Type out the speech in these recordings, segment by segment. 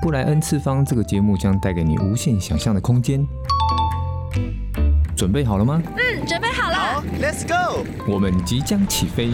布莱恩次方这个节目将带给你无限想象的空间。准备好了吗？嗯，准备好了。好，Let's go。我们即将起飞。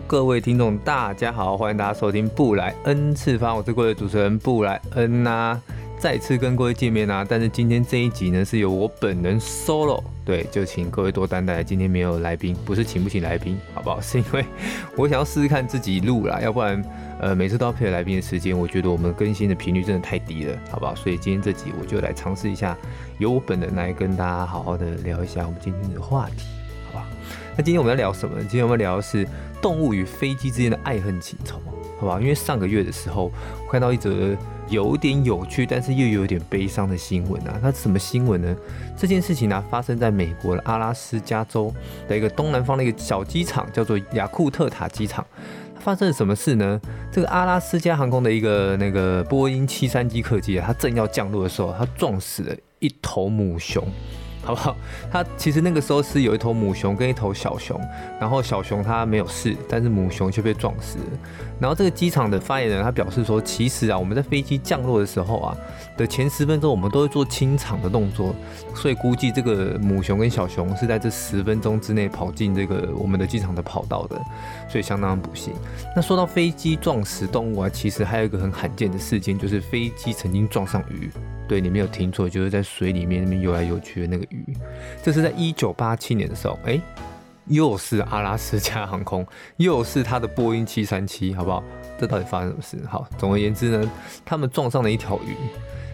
各位听众，大家好，欢迎大家收听布莱恩次方，我是各位主持人布莱恩呐、再次跟各位见面啊。但是今天这一集呢，是由我本人 solo，对，就请各位多担待。今天没有来宾，不是请不请来宾，好不好？是因为我想要试试看自己录啦，要不然呃每次都要配合来宾的时间，我觉得我们更新的频率真的太低了，好不好？所以今天这集我就来尝试一下，由我本人来跟大家好好的聊一下我们今天的话题，那今天我们要聊什么？今天我们要聊的是动物与飞机之间的爱恨情仇，好不好？因为上个月的时候，我看到一则有点有趣，但是又有点悲伤的新闻啊。它是什么新闻呢？这件事情呢、发生在美国的阿拉斯加州的一个东南方的一个小机场，叫做雅库特塔机场。发生了什么事呢？这个阿拉斯加航空的一个那个波音七三七客机啊，它正要降落的时候，它撞死了一头母熊。好不好？他其实那个时候是有一头母熊跟一头小熊，然后小熊它没有事，但是母熊却被撞死了。然后这个机场的发言人他表示说，其实啊，我们在飞机降落的时候啊的前十分钟，我们都会做清场的动作，所以估计这个母熊跟小熊是在这十分钟之内跑进这个我们的机场的跑道的，所以相当不幸。那说到飞机撞死动物啊，其实还有一个很罕见的事件，就是飞机曾经撞上鱼。对，你没有听错，就是在水里面那边游来游去的那个鱼。这是在一九八七年的时候，哎，又是阿拉斯加航空，又是它的波音七三七，好不好？这到底发生什么事？好，总而言之呢，他们撞上了一条鱼。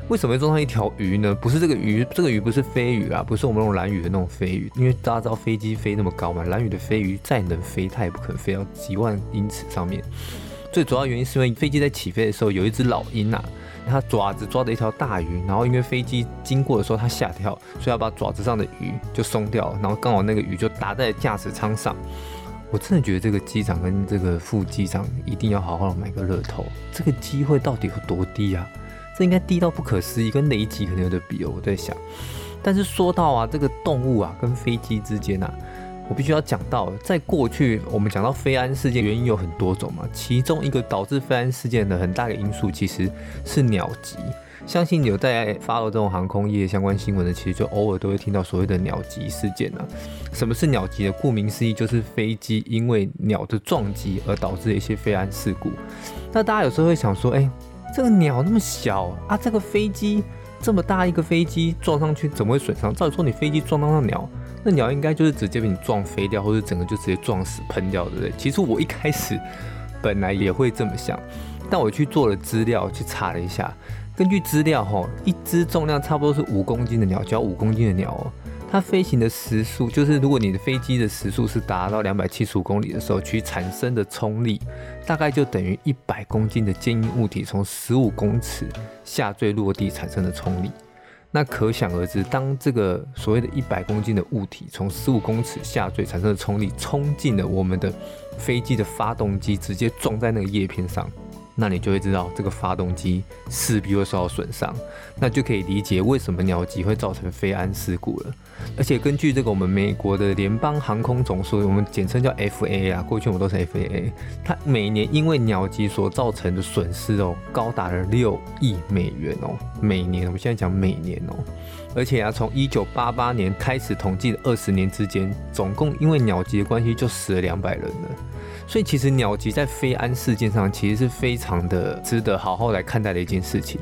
为什么会撞上一条鱼呢？不是这个鱼，这个鱼不是飞鱼啊，不是我们那种蓝鱼的那种飞鱼，因为大家知道飞机飞那么高嘛，蓝鱼的飞鱼再能飞，它也不可能飞到几万英尺上面。最主要原因是因为飞机在起飞的时候，有一只老鹰啊。他爪子抓着一条大鱼，然后因为飞机经过的时候他吓跳，所以要把爪子上的鱼就松掉了，然后刚好那个鱼就打在驾驶舱上。我真的觉得这个机长跟这个副机长一定要好好买个乐透，这个机会到底有多低啊？这应该低到不可思议，跟雷击可能有得比哦。我在想，但是说到啊，这个动物啊跟飞机之间啊。我必须要讲到，在过去我们讲到飞安事件，原因有很多种嘛。其中一个导致飞安事件的很大的因素，其实是鸟击。相信有在 follow 这种航空业相关新闻的，其实就偶尔都会听到所谓的鸟击事件啊。什么是鸟击的？顾名思义，就是飞机因为鸟的撞击而导致的一些飞安事故。那大家有时候会想说，哎，这个鸟那么小啊，这个飞机这么大一个飞机撞上去怎么会损伤？照理说你飞机撞到那鸟。那鸟应该就是直接被你撞飞掉，或者整个就直接撞死喷掉，对不对？其实我一开始本来也会这么想，但我去做了资料，去查了一下，根据资料哈，一只重量差不多是五公斤的鸟，只要五公斤的鸟哦，它飞行的时速，就是如果你的飞机的时速是达到两百七十五公里的时候，去产生的冲力，大概就等于一百公斤的坚硬物体从十五公尺下坠落地产生的冲力。那可想而知，当这个所谓的一百公斤的物体从十五公尺下坠产生的冲力冲进了我们的飞机的发动机，直接撞在那个叶片上。那你就会知道这个发动机势必会受到损伤，那就可以理解为什么鸟击会造成飞安事故了。而且根据这个我们美国的联邦航空总署，我们简称叫 FAA 啊，过去我们都是 FAA，它每年因为鸟击所造成的损失哦，高达了六亿美元哦，每年，我们现在讲每年哦，而且啊，从一九八八年开始统计的二十年之间，总共因为鸟击的关系就死了两百人了。所以其实鸟击在飞安事件上其实是非常的值得好好来看待的一件事情。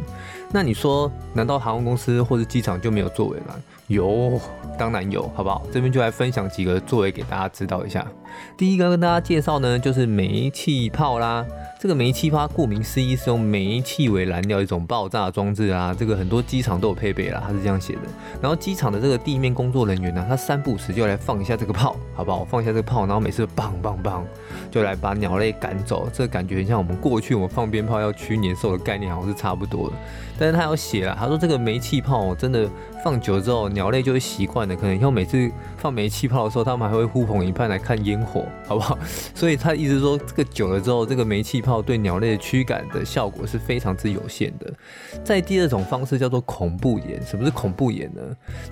那你说，难道航空公司或者机场就没有作为吗？有，当然有，好不好？这边就来分享几个作为给大家知道一下。第一个跟大家介绍呢，就是煤气炮啦。这个煤气炮，顾名思义是用煤气为燃料一种爆炸装置啊。这个很多机场都有配备啦，它是这样写的。然后机场的这个地面工作人员呢，他三不时就来放一下这个炮，好不好？放一下这个炮，然后每次棒棒棒，就来把鸟类赶走。这个感觉很像我们过去我们放鞭炮要驱年兽的概念，好像是差不多的。但是他有写了，他说这个煤气泡真的放久之后，鸟类就会习惯的，可能以后每次放煤气泡的时候，他们还会呼朋引伴来看烟火，好不好？所以他意思说，这个久了之后，这个煤气泡对鸟类的驱赶的效果是非常之有限的。在第二种方式叫做恐怖眼，什么是恐怖眼呢？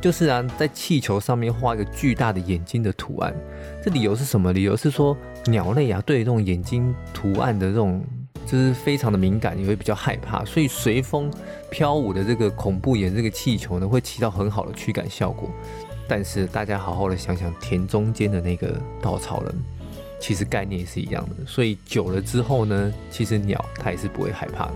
就是啊，在气球上面画一个巨大的眼睛的图案，这理由是什么？理由是说鸟类啊，对这种眼睛图案的这种。就是非常的敏感，也会比较害怕，所以随风飘舞的这个恐怖岩这个气球呢，会起到很好的驱赶效果。但是大家好好的想想，田中间的那个稻草人，其实概念是一样的。所以久了之后呢，其实鸟它也是不会害怕的。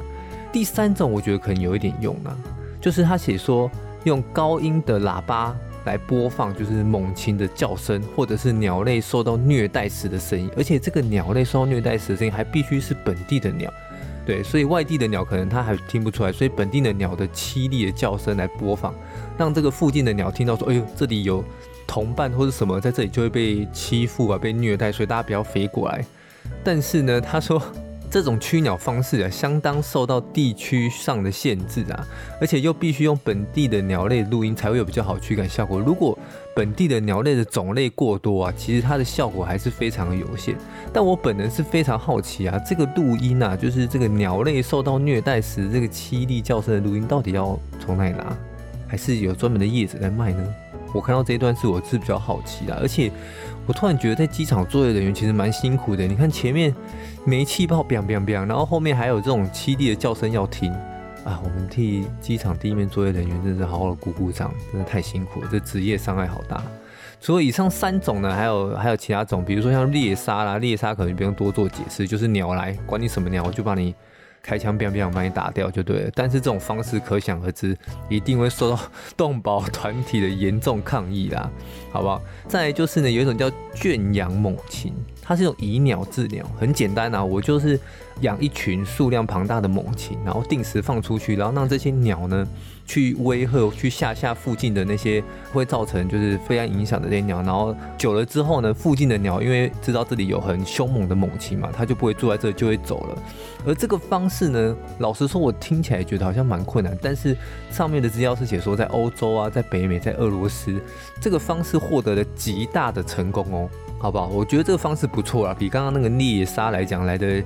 第三种我觉得可能有一点用啊，就是他写说用高音的喇叭。来播放就是猛禽的叫声，或者是鸟类受到虐待时的声音，而且这个鸟类受到虐待时的声音还必须是本地的鸟，对，所以外地的鸟可能它还听不出来，所以本地的鸟的凄厉的叫声来播放，让这个附近的鸟听到说，哎呦，这里有同伴或者什么在这里就会被欺负啊，被虐待，所以大家不要飞过来。但是呢，他说。这种驱鸟方式啊，相当受到地区上的限制啊，而且又必须用本地的鸟类录音才会有比较好驱赶效果。如果本地的鸟类的种类过多啊，其实它的效果还是非常的有限。但我本人是非常好奇啊，这个录音啊，就是这个鸟类受到虐待时这个凄厉叫声的录音，到底要从哪里拿？还是有专门的业者在卖呢？我看到这一段是我是比较好奇的，而且。我突然觉得在机场作业人员其实蛮辛苦的。你看前面煤气炮，biang biang biang，然后后面还有这种凄厉的叫声要听啊！我们替机场地面作业人员真是好好的鼓鼓掌，真的太辛苦了，这职业伤害好大。除了以上三种呢，还有还有其他种，比如说像猎杀啦，猎杀可能不用多做解释，就是鸟来，管你什么鸟，我就把你。开枪，biang biang 把你打掉就对了。但是这种方式可想而知，一定会受到动保团体的严重抗议啦，好不好？再来就是呢，有一种叫圈养猛禽，它是用以鸟治鸟，很简单啊，我就是养一群数量庞大的猛禽，然后定时放出去，然后让这些鸟呢。去威吓、去吓吓附近的那些会造成就是非常影响的那些鸟，然后久了之后呢，附近的鸟因为知道这里有很凶猛的猛禽嘛，它就不会住在这里，就会走了。而这个方式呢，老实说，我听起来觉得好像蛮困难。但是上面的资料是写说，在欧洲啊，在北美，在俄罗斯，这个方式获得了极大的成功哦。好不好？我觉得这个方式不错啊，比刚刚那个猎杀来讲来的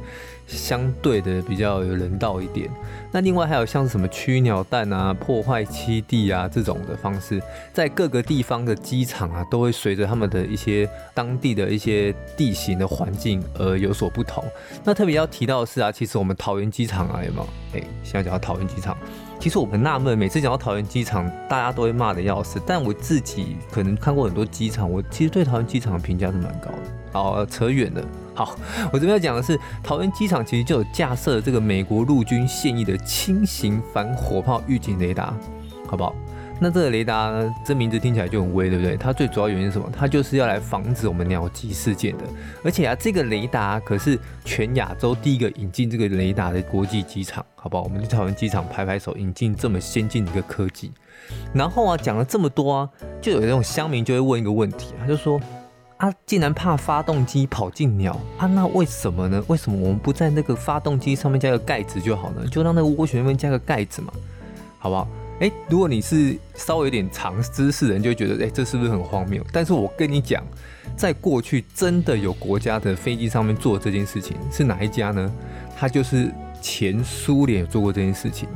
相对的比较有人道一点。那另外还有像什么驱鸟弹啊、破坏栖地啊这种的方式，在各个地方的机场啊，都会随着他们的一些当地的一些地形的环境而有所不同。那特别要提到的是啊，其实我们桃园机场啊，有没有？哎，现在讲到桃园机场。其实我很纳闷，每次讲到桃园机场，大家都会骂的要死。但我自己可能看过很多机场，我其实对桃园机场的评价是蛮高的。好，扯远了。好，我这边要讲的是，桃园机场其实就有架设这个美国陆军现役的轻型反火炮预警雷达，好不好？那这个雷达呢，这名字听起来就很威，对不对？它最主要原因是什么？它就是要来防止我们鸟击事件的。而且啊，这个雷达可是全亚洲第一个引进这个雷达的国际机场，好不好？我们去桃园机场拍拍手，引进这么先进的一个科技。然后啊，讲了这么多啊，就有那种乡民就会问一个问题，他就说啊，竟然怕发动机跑进鸟啊，那为什么呢？为什么我们不在那个发动机上面加个盖子就好呢？就让那个涡旋那边加个盖子嘛，好不好？诶，如果你是稍微有点常知识的人，就会觉得，诶，这是不是很荒谬？但是我跟你讲，在过去真的有国家的飞机上面做这件事情，是哪一家呢？它就是前苏联有做过这件事情。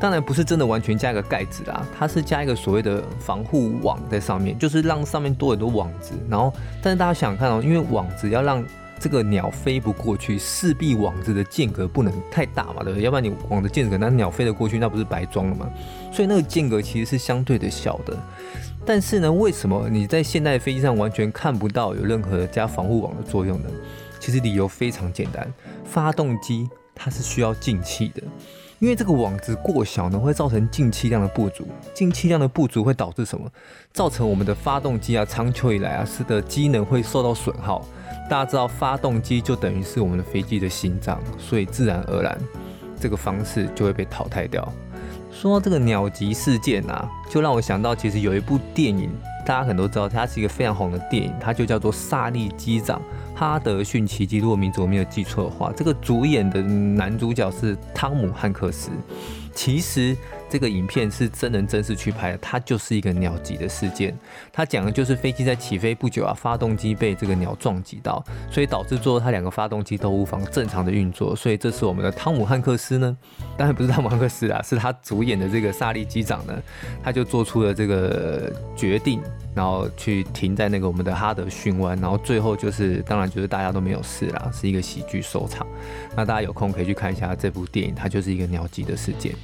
当然不是真的完全加一个盖子啦，它是加一个所谓的防护网在上面，就是让上面多很多网子。然后，但是大家想想看哦，因为网子要让这个鸟飞不过去，势必网子的间隔不能太大嘛，对不对？要不然你网的间隔，那鸟飞得过去，那不是白装了吗？所以那个间隔其实是相对的小的。但是呢，为什么你在现代飞机上完全看不到有任何加防护网的作用呢？其实理由非常简单，发动机它是需要进气的，因为这个网子过小呢，会造成进气量的不足，进气量的不足会导致什么？造成我们的发动机啊，长久以来啊，使得机能会受到损耗。大家知道，发动机就等于是我们的飞机的心脏，所以自然而然，这个方式就会被淘汰掉。说到这个鸟集事件啊，就让我想到，其实有一部电影，大家可能都知道，它是一个非常红的电影，它就叫做《萨利机长哈德逊奇迹》。如果名字我没有记错的话，这个主演的男主角是汤姆汉克斯。其实。这个影片是真人真事去拍的，它就是一个鸟击的事件。它讲的就是飞机在起飞不久啊，发动机被这个鸟撞击到，所以导致最后它两个发动机都无法正常的运作。所以这次我们的汤姆汉克斯呢，当然不是汤姆汉克斯啊，是他主演的这个萨利机长呢，他就做出了这个决定，然后去停在那个我们的哈德逊湾，然后最后就是当然就是大家都没有事啦，是一个喜剧收场。那大家有空可以去看一下这部电影，它就是一个鸟击的事件。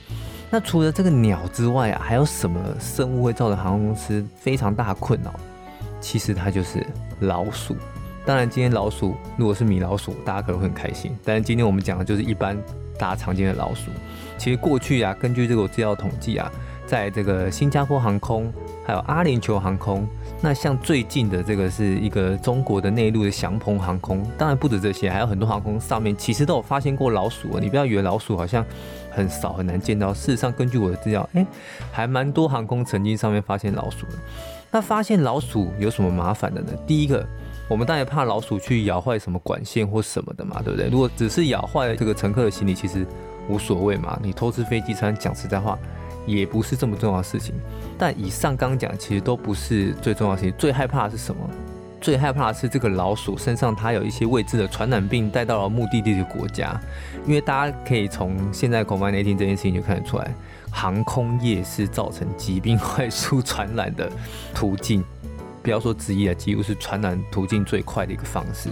那除了这个鸟之外啊，还有什么生物会造成航空公司非常大困扰？其实它就是老鼠。当然，今天老鼠如果是米老鼠，大家可能会很开心。但是今天我们讲的就是一般大家常见的老鼠。其实过去啊，根据这个资料统计啊，在这个新加坡航空，还有阿联酋航空，那像最近的这个是一个中国的内陆的祥鹏航空。当然不止这些，还有很多航空上面其实都有发现过老鼠。你不要以为老鼠好像。很少很难见到。事实上，根据我的资料，哎，还蛮多航空曾经上面发现老鼠的。那发现老鼠有什么麻烦的呢？第一个，我们当然怕老鼠去咬坏什么管线或什么的嘛，对不对？如果只是咬坏这个乘客的行李，其实无所谓嘛。你偷吃飞机餐，讲实在话，也不是这么重要的事情。但以上刚讲，其实都不是最重要的事情。最害怕的是什么？最害怕的是这个老鼠身上它有一些未知的传染病带到了目的地的国家，因为大家可以从现在 COVID-19 这件事情就看得出来，航空业是造成疾病 快速传染的途径，不要说之一啊，几乎是传染途径最快的一个方式。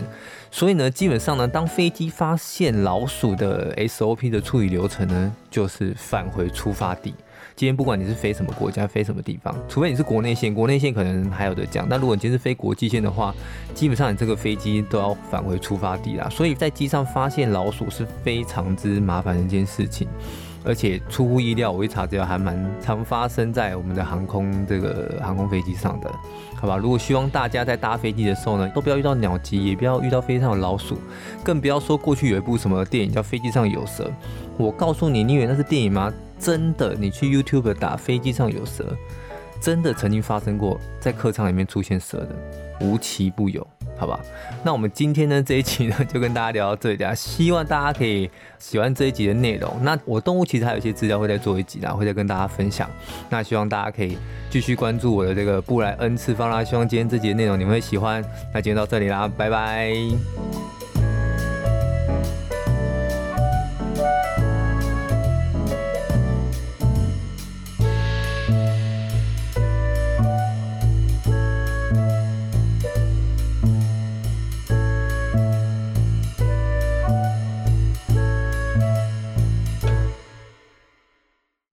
所以呢，基本上呢，当飞机发现老鼠的 SOP 的处理流程呢，就是返回出发地。今天不管你是飞什么国家，飞什么地方，除非你是国内线，国内线可能还有得讲。但如果你今天是飞国际线的话，基本上你这个飞机都要返回出发地啦。所以在机上发现老鼠是非常之麻烦的一件事情，而且出乎意料，我一查资料还蛮常发生在我们的航空这个航空飞机上的，好吧？如果希望大家在搭飞机的时候呢，都不要遇到鸟击，也不要遇到飞机上有老鼠，更不要说过去有一部什么电影叫《飞机上有蛇》，我告诉你，你以为那是电影吗？真的，你去 YouTube 打飞机上有蛇，真的曾经发生过在客舱里面出现蛇的，无奇不有，好吧？那我们今天呢这一集呢就跟大家聊到这里啊，希望大家可以喜欢这一集的内容。那我动物其实还有一些资料会再做一集啦，会再跟大家分享。那希望大家可以继续关注我的这个布莱恩次方啦，希望今天这集的内容你们会喜欢。那今天到这里啦，拜拜。